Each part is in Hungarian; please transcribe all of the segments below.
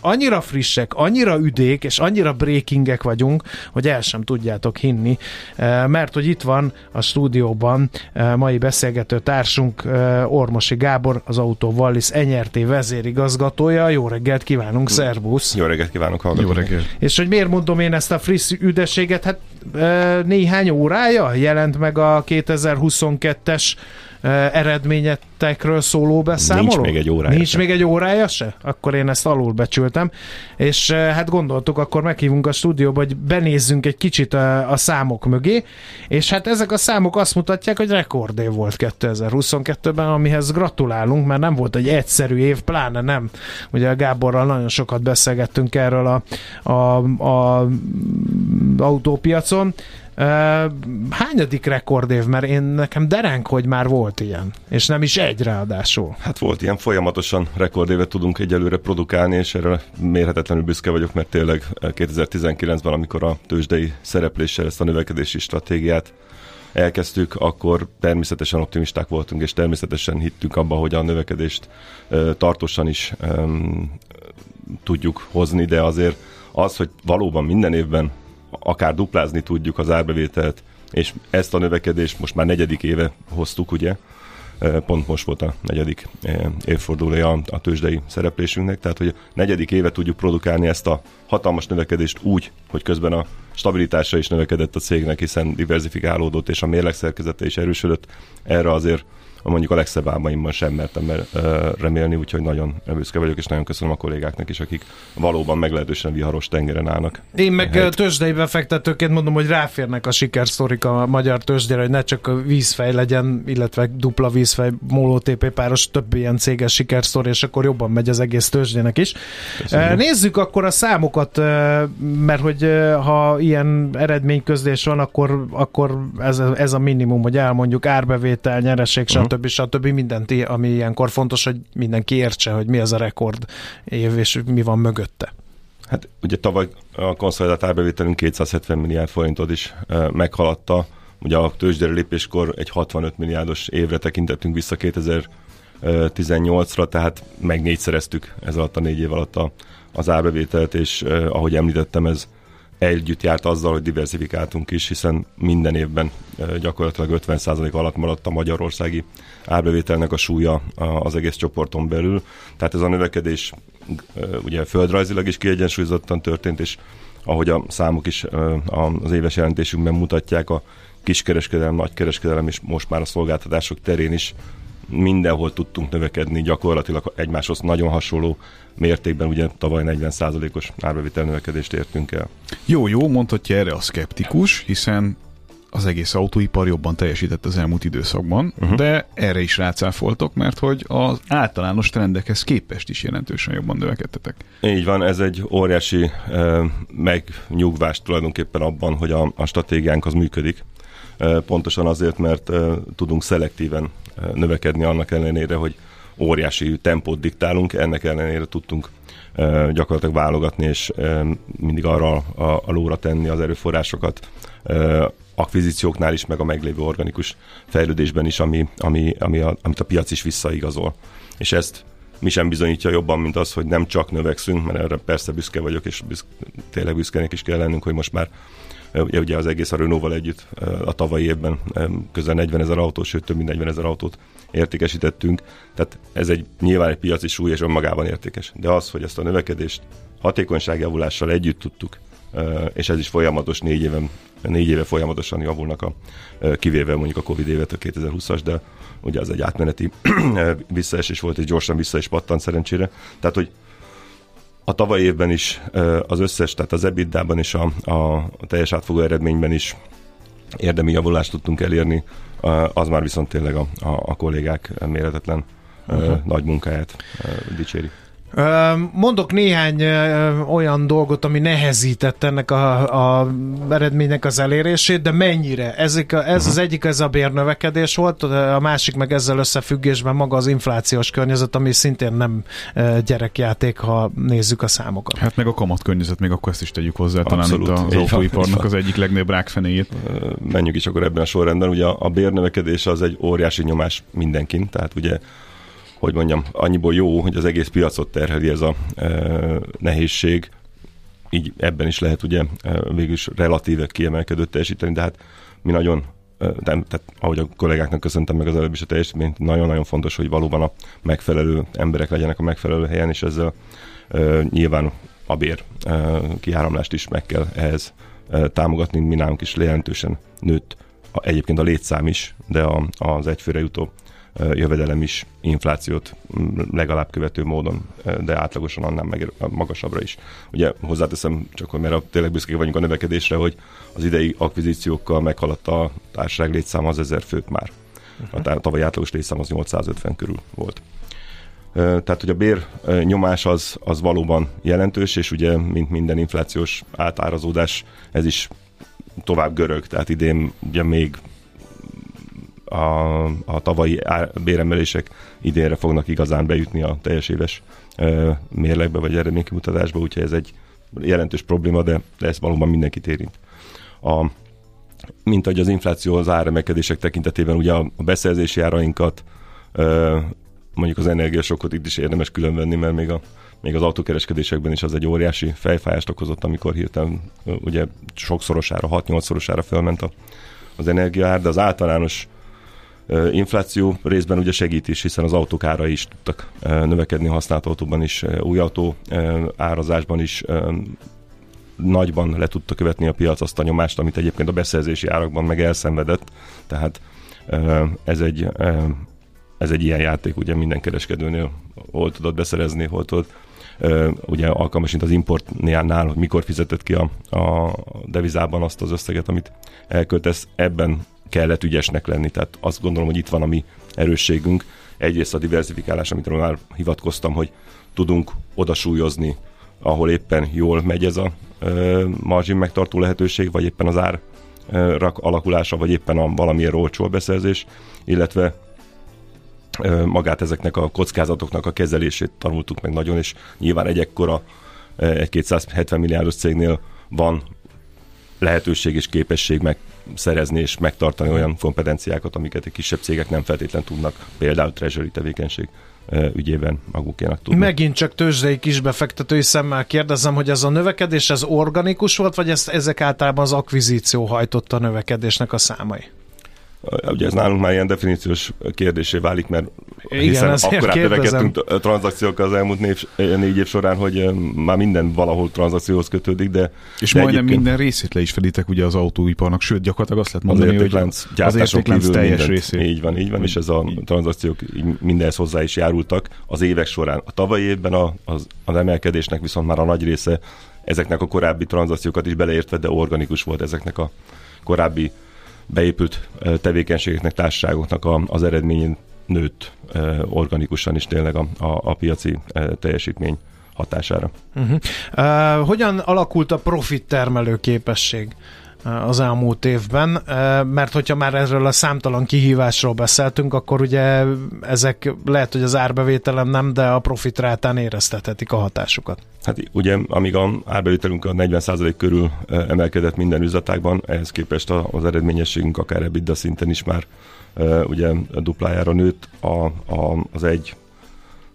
annyira frissek, annyira üdék, és annyira breakingek vagyunk, hogy el sem tudjátok hinni, mert hogy itt van a stúdióban mai beszélgető társunk Ormosi Gábor, az Autó Wallis NRT vezérigazgatója. Jó reggelt kívánunk, szervusz! Jó reggelt kívánok, hallgatók! Jó reggelt! És hogy miért mondom én ezt a friss üdességet? Hát néhány órája jelent meg a 2022-es eredményetekről szóló beszámoló? Nincs még egy órája Nincs se. még egy órája se? Akkor én ezt alul becsültem. És hát gondoltuk, akkor meghívunk a stúdióba, hogy benézzünk egy kicsit a, a számok mögé, és hát ezek a számok azt mutatják, hogy rekordév volt 2022-ben, amihez gratulálunk, mert nem volt egy egyszerű év, pláne nem. Ugye a Gáborral nagyon sokat beszélgettünk erről a, a, a autópiacon, hányadik rekordév? Mert én nekem dereng, hogy már volt ilyen. És nem is egy ráadásul. Hát volt ilyen, folyamatosan rekordévet tudunk egyelőre produkálni, és erre mérhetetlenül büszke vagyok, mert tényleg 2019-ben, amikor a tőzsdei szerepléssel ezt a növekedési stratégiát elkezdtük, akkor természetesen optimisták voltunk, és természetesen hittünk abba, hogy a növekedést tartósan is tudjuk hozni, de azért az, hogy valóban minden évben akár duplázni tudjuk az árbevételt, és ezt a növekedést most már negyedik éve hoztuk, ugye, pont most volt a negyedik évfordulója a tőzsdei szereplésünknek, tehát hogy a negyedik éve tudjuk produkálni ezt a hatalmas növekedést úgy, hogy közben a stabilitása is növekedett a cégnek, hiszen diversifikálódott, és a mérlegszerkezete is erősödött. Erre azért mondjuk a legszebb álmaimban sem mertem remélni, úgyhogy nagyon büszke vagyok, és nagyon köszönöm a kollégáknak is, akik valóban meglehetősen viharos tengeren állnak. Én meg Helyt. tőzsdei befektetőként mondom, hogy ráférnek a sikersztorik a magyar tőzsdére, hogy ne csak a vízfej legyen, illetve dupla vízfej, MOLO-TP páros, több ilyen céges sikersztori, és akkor jobban megy az egész tőzsdének is. Köszönöm. Nézzük akkor a számokat, mert hogy ha ilyen eredményközlés van, akkor, akkor ez, ez a minimum, hogy elmondjuk árbevétel, nyereség, uh-huh stb. stb. mindent, ami ilyenkor fontos, hogy mindenki értse, hogy mi az a rekord év, és mi van mögötte. Hát ugye tavaly a konszolidált árbevételünk 270 milliárd forintot is e, meghaladta. Ugye a tőzsdere lépéskor egy 65 milliárdos évre tekintettünk vissza 2018-ra, tehát meg négyszereztük ez alatt a négy év alatt a, az árbevételt, és ahogy említettem, ez együtt járt azzal, hogy diversifikáltunk is, hiszen minden évben gyakorlatilag 50% alatt maradt a magyarországi árbevételnek a súlya az egész csoporton belül. Tehát ez a növekedés ugye földrajzilag is kiegyensúlyozottan történt, és ahogy a számok is az éves jelentésünkben mutatják, a kiskereskedelem, nagykereskedelem és most már a szolgáltatások terén is mindenhol tudtunk növekedni, gyakorlatilag egymáshoz nagyon hasonló mértékben, ugye tavaly 40%-os árbevitel növekedést értünk el. Jó, jó, mondhatja erre a szkeptikus, hiszen az egész autóipar jobban teljesített az elmúlt időszakban, uh-huh. de erre is rácáfoltok, mert hogy az általános trendekhez képest is jelentősen jobban növekedtetek. Így van, ez egy óriási uh, megnyugvás tulajdonképpen abban, hogy a, a stratégiánk az működik. Pontosan azért, mert tudunk szelektíven növekedni annak ellenére, hogy óriási tempót diktálunk, ennek ellenére tudtunk gyakorlatilag válogatni, és mindig arra a, a lóra tenni az erőforrásokat, akvizícióknál is, meg a meglévő organikus fejlődésben is, ami, ami, ami a, amit a piac is visszaigazol. És ezt mi sem bizonyítja jobban, mint az, hogy nem csak növekszünk, mert erre persze büszke vagyok, és büszke, tényleg büszkenek is kell lennünk, hogy most már ugye, ugye az egész a Renault-val együtt a tavalyi évben közel 40 ezer autó, sőt több mint 40 ezer autót értékesítettünk. Tehát ez egy nyilván egy piaci súly, és önmagában értékes. De az, hogy ezt a növekedést hatékonyságjavulással együtt tudtuk, és ez is folyamatos négy, éven, négy éve folyamatosan javulnak, a, kivéve mondjuk a Covid évet, a 2020-as, de ugye az egy átmeneti visszaesés volt, és gyorsan vissza is pattant szerencsére. Tehát, hogy a tavaly évben is az összes, tehát az EBITDA-ban és a, a teljes átfogó eredményben is érdemi javulást tudtunk elérni, az már viszont tényleg a, a, a kollégák méretetlen uh-huh. nagy munkáját dicséri. Mondok néhány olyan dolgot, ami nehezített ennek a, a eredménynek az elérését, de mennyire? A, ez uh-huh. az egyik, ez a bérnövekedés volt, a másik meg ezzel összefüggésben maga az inflációs környezet, ami szintén nem gyerekjáték, ha nézzük a számokat. Hát meg a kamat környezet, még akkor ezt is tegyük hozzá, Abszolút. talán itt az autóiparnak az egyik legnagyobb rákfenéjét. Menjünk is akkor ebben a sorrendben. Ugye a bérnövekedés az egy óriási nyomás mindenkin, tehát ugye hogy mondjam, annyiból jó, hogy az egész piacot terheli ez a e, nehézség, így ebben is lehet ugye végülis relatíve kiemelkedőt teljesíteni, de hát mi nagyon de, tehát ahogy a kollégáknak köszöntem meg az előbb is a teljesítményt, nagyon-nagyon fontos, hogy valóban a megfelelő emberek legyenek a megfelelő helyen, és ezzel uh, nyilván a bér uh, kiáramlást is meg kell ehhez uh, támogatni, mi nálunk is jelentősen nőtt a, egyébként a létszám is, de a, az egyfőre jutó jövedelem is inflációt legalább követő módon, de átlagosan annál meg, magasabbra is. Ugye hozzáteszem, csak hogy mert tényleg büszkék vagyunk a növekedésre, hogy az idei akvizíciókkal meghaladta a társaság létszám az ezer főt már. Uh-huh. A tavalyi átlagos létszám az 850 körül volt. Tehát, hogy a bér nyomás az, az valóban jelentős, és ugye, mint minden inflációs átárazódás, ez is tovább görög, tehát idén ugye még a, a tavalyi béremelések idénre fognak igazán bejutni a teljes éves mérlegbe vagy eredménykimutatásba, úgyhogy ez egy jelentős probléma, de, de ez valóban mindenkit érint. A, mint ahogy az infláció az áremelkedések tekintetében ugye a, beszerzési árainkat, mondjuk az energiasokot itt is érdemes különvenni, mert még, a, még az autókereskedésekben is az egy óriási fejfájást okozott, amikor hirtelen ugye sokszorosára, 6-8-szorosára felment a, az energiaár, de az általános infláció részben ugye segít is, hiszen az autók ára is tudtak növekedni, használt autóban is, új autó árazásban is nagyban le tudta követni a piac azt a nyomást, amit egyébként a beszerzési árakban meg elszenvedett. Tehát ez egy, ez egy ilyen játék, ugye minden kereskedőnél hol tudod beszerezni, hol tudod ugye alkalmasint az importnál, hogy mikor fizetett ki a, a devizában azt az összeget, amit elköltesz, ebben kellett ügyesnek lenni. Tehát azt gondolom, hogy itt van a mi erősségünk. Egyrészt a diversifikálás, amit már hivatkoztam, hogy tudunk odasúlyozni, ahol éppen jól megy ez a margin megtartó lehetőség, vagy éppen az ár rak alakulása, vagy éppen a valamilyen olcsó beszerzés, illetve magát ezeknek a kockázatoknak a kezelését tanultuk meg nagyon, és nyilván egy ekkora, egy 270 milliárdos cégnél van lehetőség és képesség meg szerezni és megtartani olyan kompetenciákat, amiket egy kisebb cégek nem feltétlen tudnak, például treasury tevékenység ügyében magukénak tudni. Megint csak tőzsdei kisbefektetői szemmel kérdezem, hogy ez a növekedés ez organikus volt, vagy ezt, ezek általában az akvizíció hajtotta a növekedésnek a számai? Ugye ez nálunk már ilyen definíciós kérdésé válik, mert Igen, hiszen akkor növekedtünk tranzakciókkal az elmúlt név, négy év során, hogy már minden valahol tranzakcióhoz kötődik, de... És de majdnem minden részét le is feditek ugye az autóiparnak, sőt gyakorlatilag azt lehet mondani, az értéklánc, hogy az értéklánc teljes mindent, részét. Így van, így van, és ez a tranzakciók mindenhez hozzá is járultak az évek során. A tavalyi évben a, az, az emelkedésnek viszont már a nagy része ezeknek a korábbi tranzakciókat is beleértve, de organikus volt ezeknek a korábbi beépült tevékenységeknek, társaságoknak a, az eredményén nőtt organikusan is tényleg a, a, a piaci teljesítmény hatására. Uh-huh. Uh, hogyan alakult a profit termelő képesség? Az elmúlt évben, mert hogyha már erről a számtalan kihívásról beszéltünk, akkor ugye ezek lehet, hogy az árbevételem nem, de a profitrátán éreztethetik a hatásukat. Hát ugye, amíg a árbevételünk a 40% körül emelkedett minden üzletágban, ehhez képest az eredményességünk akár EBITDA szinten is már ugye duplájára nőtt, a, a, az egy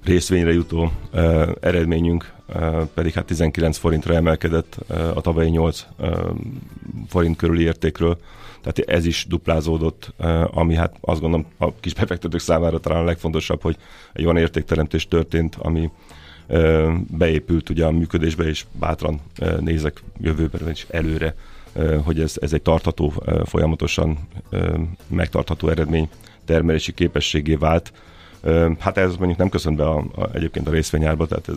részvényre jutó eredményünk pedig hát 19 forintra emelkedett a tavalyi 8 uh, forint körüli értékről, tehát ez is duplázódott, ami hát azt gondolom a kis befektetők számára talán a legfontosabb, hogy egy olyan értékteremtés történt, ami beépült ugye a működésbe, és bátran nézek jövőben is előre, hogy ez, ez egy tartható, folyamatosan megtartható eredmény termelési képességé vált, Hát ez mondjuk nem köszön be a, a, egyébként a részvényárba, tehát ez,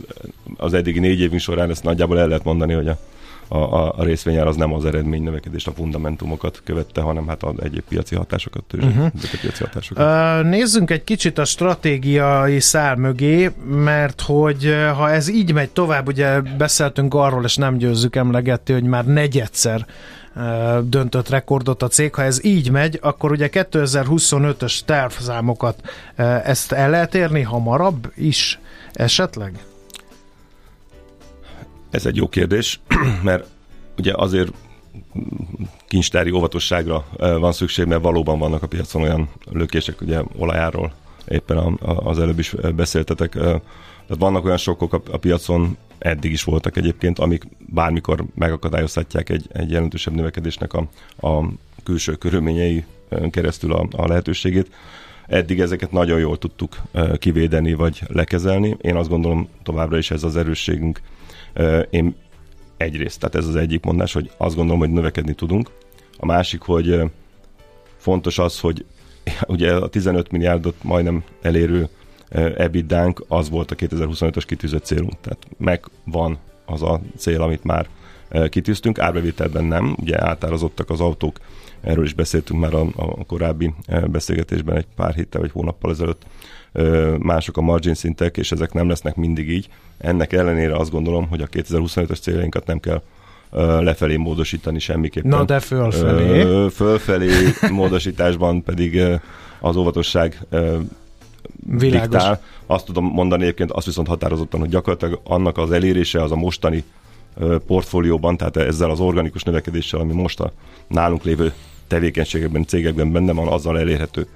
az eddigi négy évünk során ezt nagyjából el lehet mondani, hogy a, a, a részvényár az nem az eredmény növekedést, a fundamentumokat követte, hanem hát az egyéb piaci hatásokat, uh-huh. piaci hatásokat. Uh, nézzünk egy kicsit a stratégiai szár mögé, mert hogy ha ez így megy tovább, ugye beszéltünk arról, és nem győzzük emlegetni, hogy már negyedszer döntött rekordot a cég. Ha ez így megy, akkor ugye 2025-ös tervszámokat ezt el lehet érni hamarabb is esetleg? Ez egy jó kérdés, mert ugye azért kincstári óvatosságra van szükség, mert valóban vannak a piacon olyan lökések, ugye olajáról éppen az előbb is beszéltetek. Tehát vannak olyan sokkok a piacon, eddig is voltak egyébként, amik bármikor megakadályozhatják egy, egy jelentősebb növekedésnek a, a külső körülményei keresztül a, a lehetőségét. Eddig ezeket nagyon jól tudtuk kivédeni vagy lekezelni. Én azt gondolom továbbra is ez az erősségünk. Én egyrészt, tehát ez az egyik mondás, hogy azt gondolom, hogy növekedni tudunk. A másik, hogy fontos az, hogy ugye a 15 milliárdot majdnem elérő ebitdánk az volt a 2025-ös kitűzött célunk. Tehát megvan az a cél, amit már kitűztünk, árbevételben nem, ugye átározottak az autók, erről is beszéltünk már a, a korábbi beszélgetésben egy pár héttel vagy hónappal ezelőtt, mások a margin szintek, és ezek nem lesznek mindig így. Ennek ellenére azt gondolom, hogy a 2025-ös céljainkat nem kell lefelé módosítani semmiképpen. Na de fölfelé. Fölfelé módosításban pedig az óvatosság Világos. diktál. Azt tudom mondani egyébként, azt viszont határozottan, hogy gyakorlatilag annak az elérése az a mostani portfólióban, tehát ezzel az organikus növekedéssel, ami most a nálunk lévő tevékenységekben, cégekben benne van, azzal elérhető.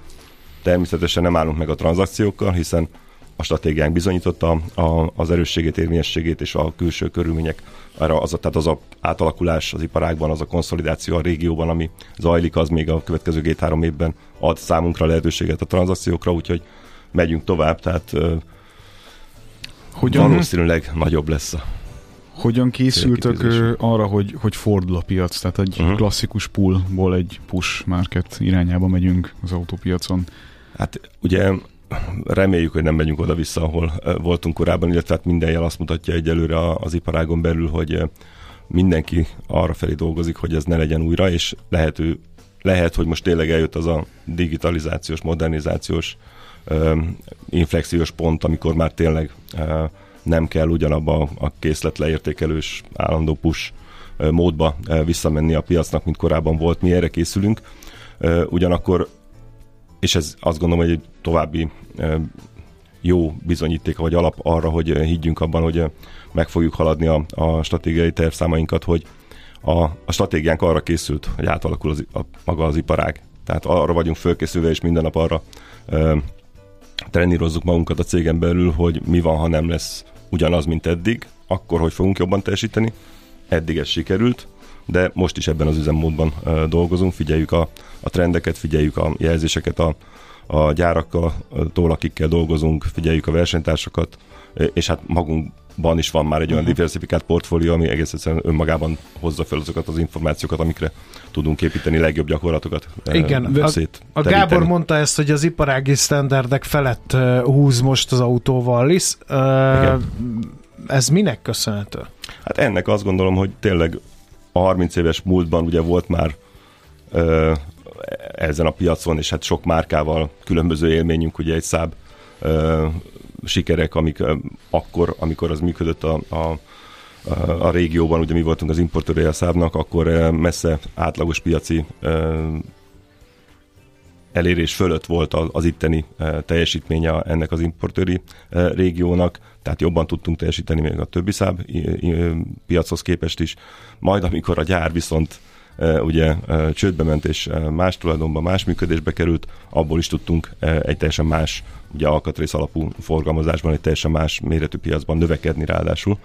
Természetesen nem állunk meg a tranzakciókkal, hiszen a stratégiánk bizonyította a, az erősségét, érvényességét és a külső körülmények, arra az tehát az a átalakulás az iparágban, az a konszolidáció a régióban, ami zajlik, az még a következő két-három évben ad számunkra lehetőséget a tranzakciókra, úgyhogy megyünk tovább, tehát Hogyan? valószínűleg nagyobb lesz a hogyan készültök arra, hogy, hogy fordul a piac? Tehát egy uh-huh. klasszikus pullból egy push market irányába megyünk az autópiacon. Hát ugye reméljük, hogy nem megyünk oda-vissza, ahol voltunk korábban, illetve hát minden jel azt mutatja egyelőre az iparágon belül, hogy mindenki arra felé dolgozik, hogy ez ne legyen újra, és lehető, lehet, hogy most tényleg eljött az a digitalizációs, modernizációs inflexiós pont, amikor már tényleg nem kell ugyanabba a készlet leértékelős állandó push módba visszamenni a piacnak, mint korábban volt. Mi erre készülünk. Ugyanakkor, és ez azt gondolom, hogy egy további jó bizonyíték vagy alap arra, hogy higgyünk abban, hogy meg fogjuk haladni a, a stratégiai tervszámainkat, hogy a, a stratégiánk arra készült, hogy átalakul az, a, maga az iparág. Tehát arra vagyunk fölkészülve, és minden nap arra trenírozzuk magunkat a cégen belül, hogy mi van, ha nem lesz ugyanaz, mint eddig, akkor hogy fogunk jobban teljesíteni. Eddig ez sikerült, de most is ebben az üzemmódban dolgozunk, figyeljük a, a trendeket, figyeljük a jelzéseket a, a gyárakkal, akikkel dolgozunk, figyeljük a versenytársakat, és hát magunkban is van már egy olyan uh-huh. diversifikált portfólió, ami egész egyszerűen önmagában hozza fel azokat az információkat, amikre tudunk építeni legjobb gyakorlatokat. Igen, a, a Gábor mondta ezt, hogy az iparági standardek felett húz most az autóval Lisz. Uh, ez minek köszönhető? Hát ennek azt gondolom, hogy tényleg a 30 éves múltban ugye volt már uh, ezen a piacon, és hát sok márkával különböző élményünk, ugye egy száb sikerek, amik akkor, amikor az működött a, a a régióban, ugye mi voltunk az importőrei a szábnak, akkor messze átlagos piaci elérés fölött volt az itteni teljesítménye ennek az importőri régiónak, tehát jobban tudtunk teljesíteni még a többi száb piachoz képest is. Majd amikor a gyár viszont ugye csődbe ment és más tulajdonban, más működésbe került, abból is tudtunk egy teljesen más, ugye alkatrész alapú forgalmazásban, egy teljesen más méretű piacban növekedni ráadásul.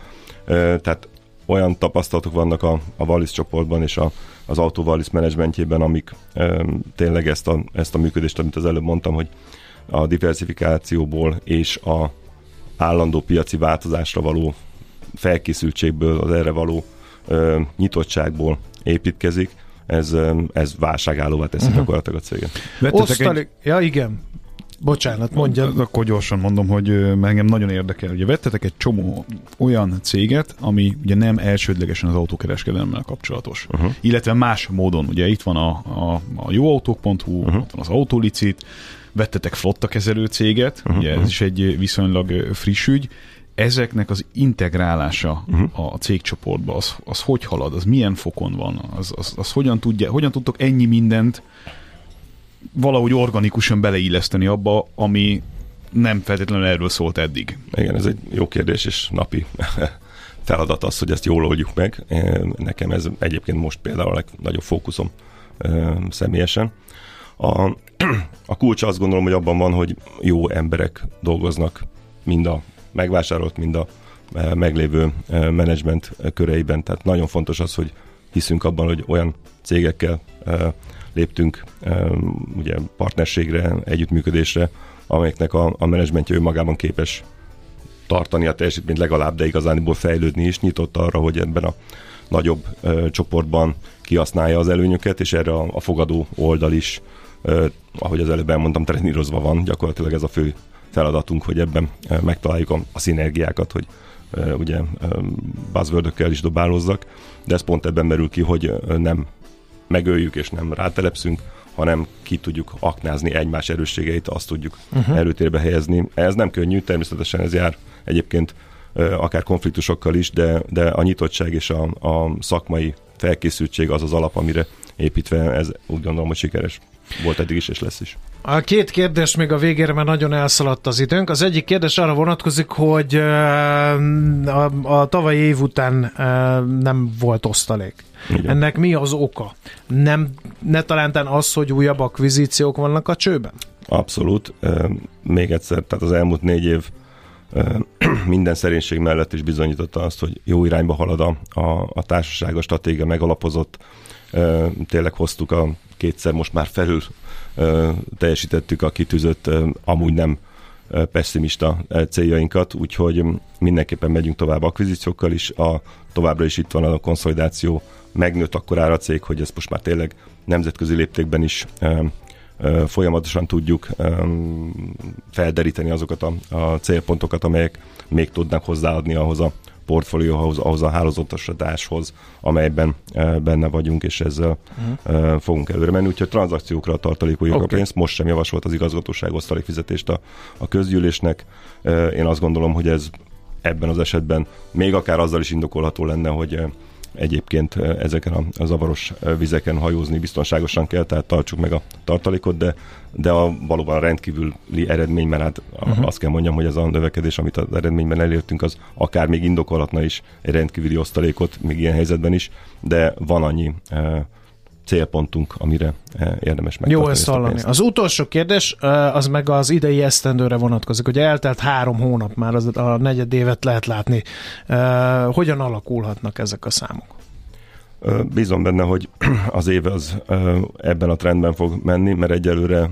Tehát olyan tapasztalatok vannak a, a Wallis csoportban és a, az Auto Wallis menedzsmentjében, amik tényleg ezt a, ezt a működést, amit az előbb mondtam, hogy a diversifikációból és a állandó piaci változásra való felkészültségből, az erre való e, nyitottságból építkezik, ez, ez válságállóvá teszi uh-huh. gyakorlatilag a céget. Osztali... Egy... Ja, igen. Bocsánat, mondja. Akkor gyorsan mondom, hogy engem nagyon érdekel. Ugye vettetek egy csomó olyan céget, ami ugye nem elsődlegesen az autókereskedelemmel kapcsolatos. Uh-huh. Illetve más módon. Ugye itt van a, a, a jóautók.hu, uh-huh. ott van az Autolicit, vettetek flotta kezelő céget, uh-huh. ugye ez is egy viszonylag friss ügy. Ezeknek az integrálása uh-huh. a cégcsoportba, az, az hogy halad, az milyen fokon van, az, az, az hogyan, tudja, hogyan tudtok ennyi mindent valahogy organikusan beleilleszteni abba, ami nem feltétlenül erről szólt eddig? Igen, ez egy jó kérdés, és napi feladat az, hogy ezt jól oldjuk meg. Nekem ez egyébként most például a legnagyobb fókuszom személyesen. A, a kulcs azt gondolom, hogy abban van, hogy jó emberek dolgoznak mind a megvásárolt, mind a meglévő menedzsment köreiben. Tehát nagyon fontos az, hogy hiszünk abban, hogy olyan cégekkel léptünk ugye partnerségre, együttműködésre, amelyeknek a, a menedzsmentje önmagában képes tartani a teljesítményt legalább, de igazániból fejlődni is, nyitott arra, hogy ebben a nagyobb ö, csoportban kihasználja az előnyöket, és erre a, a fogadó oldal is, ö, ahogy az előbb elmondtam, trenírozva van. Gyakorlatilag ez a fő feladatunk, hogy ebben megtaláljuk a, a szinergiákat, hogy ugye buzzword is dobálozzak, de ez pont ebben merül ki, hogy nem megöljük és nem rátelepszünk, hanem ki tudjuk aknázni egymás erősségeit, azt tudjuk uh-huh. előtérbe helyezni. Ez nem könnyű, természetesen ez jár egyébként akár konfliktusokkal is, de, de a nyitottság és a, a szakmai felkészültség az az alap, amire építve ez úgy gondolom, hogy sikeres volt eddig is, és lesz is. A két kérdés még a végére, mert nagyon elszaladt az időnk. Az egyik kérdés arra vonatkozik, hogy a, a tavalyi év után nem volt osztalék. Igen. Ennek mi az oka? Nem, ne talántán az, hogy újabb akvizíciók vannak a csőben? Abszolút. Még egyszer, tehát az elmúlt négy év minden szerénység mellett is bizonyította azt, hogy jó irányba halad a, a, a társaság, a stratégia megalapozott. Tényleg hoztuk a kétszer most már felül teljesítettük a kitűzött, amúgy nem pessimista céljainkat, úgyhogy mindenképpen megyünk tovább akvizíciókkal is, a, továbbra is itt van a konszolidáció, megnőtt akkor a cég, hogy ezt most már tényleg nemzetközi léptékben is folyamatosan tudjuk felderíteni azokat a, a célpontokat, amelyek még tudnak hozzáadni ahhoz a portfólióhoz, ahhoz a hálózatosításhoz, amelyben benne vagyunk, és ezzel uh-huh. fogunk előre menni. Úgyhogy tranzakciókra tartalékoljuk okay. a pénzt. Most sem javasolt az igazgatóság osztalékfizetést a, a közgyűlésnek. Én azt gondolom, hogy ez ebben az esetben még akár azzal is indokolható lenne, hogy egyébként ezeken a zavaros vizeken hajózni biztonságosan kell, tehát tartsuk meg a tartalékot, de, de a valóban rendkívüli eredmény, mert hát uh-huh. azt kell mondjam, hogy ez a növekedés, amit az eredményben elértünk, az akár még indokolhatna is egy rendkívüli osztalékot, még ilyen helyzetben is, de van annyi célpontunk, amire érdemes meg. Jó ezt hallani. Az utolsó kérdés, az meg az idei esztendőre vonatkozik. Ugye eltelt három hónap, már az, a negyed évet lehet látni. Hogyan alakulhatnak ezek a számok? Bízom benne, hogy az év az ebben a trendben fog menni, mert egyelőre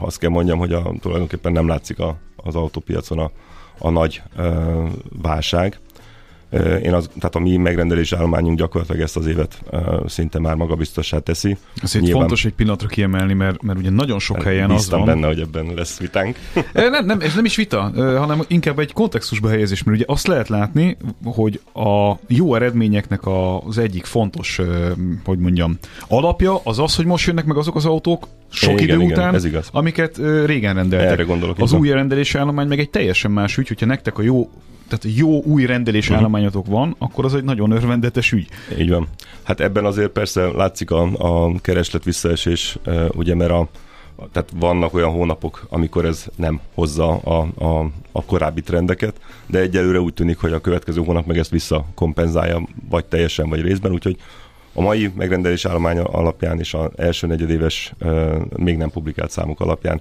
azt kell mondjam, hogy a, tulajdonképpen nem látszik a, az autópiacon a, a nagy válság. Én az, tehát a mi megrendelés állományunk gyakorlatilag ezt az évet szinte már magabiztossá teszi. Azért Nyilván... fontos egy pillanatra kiemelni, mert, mert ugye nagyon sok helyen az van. benne, hogy ebben lesz vitánk. nem, nem, ez nem is vita, hanem inkább egy kontextusba helyezés, mert ugye azt lehet látni, hogy a jó eredményeknek az egyik fontos, hogy mondjam, alapja az az, hogy most jönnek meg azok az autók, sok igen, idő igen, után, ez igaz. amiket régen rendeltek. Erre gondolok. Az új rendelési állomány meg egy teljesen más ügy, hogyha nektek a jó tehát jó új rendelés uh-huh. állományotok van, akkor az egy nagyon örvendetes ügy. Így van. Hát ebben azért persze látszik a, a kereslet visszaesés, ugye, mert a, tehát vannak olyan hónapok, amikor ez nem hozza a, a, a korábbi trendeket, de egyelőre úgy tűnik, hogy a következő hónap meg ezt visszakompenzálja, vagy teljesen, vagy részben, úgyhogy a mai megrendelés állománya alapján és az első negyedéves még nem publikált számok alapján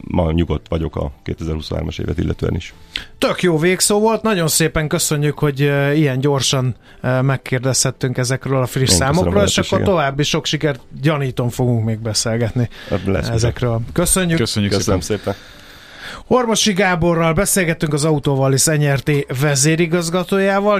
ma nyugodt vagyok a 2023-as évet illetően is. Tök jó végszó volt, nagyon szépen köszönjük, hogy ilyen gyorsan megkérdezhettünk ezekről a friss Én számokról, és akkor további sok sikert gyanítom fogunk még beszélgetni Lesz ezekről. Köszönjük. Köszönjük Köszönöm szépen. szépen. Ormosi Gáborral beszélgettünk az Autóval is NRT vezérigazgatójával.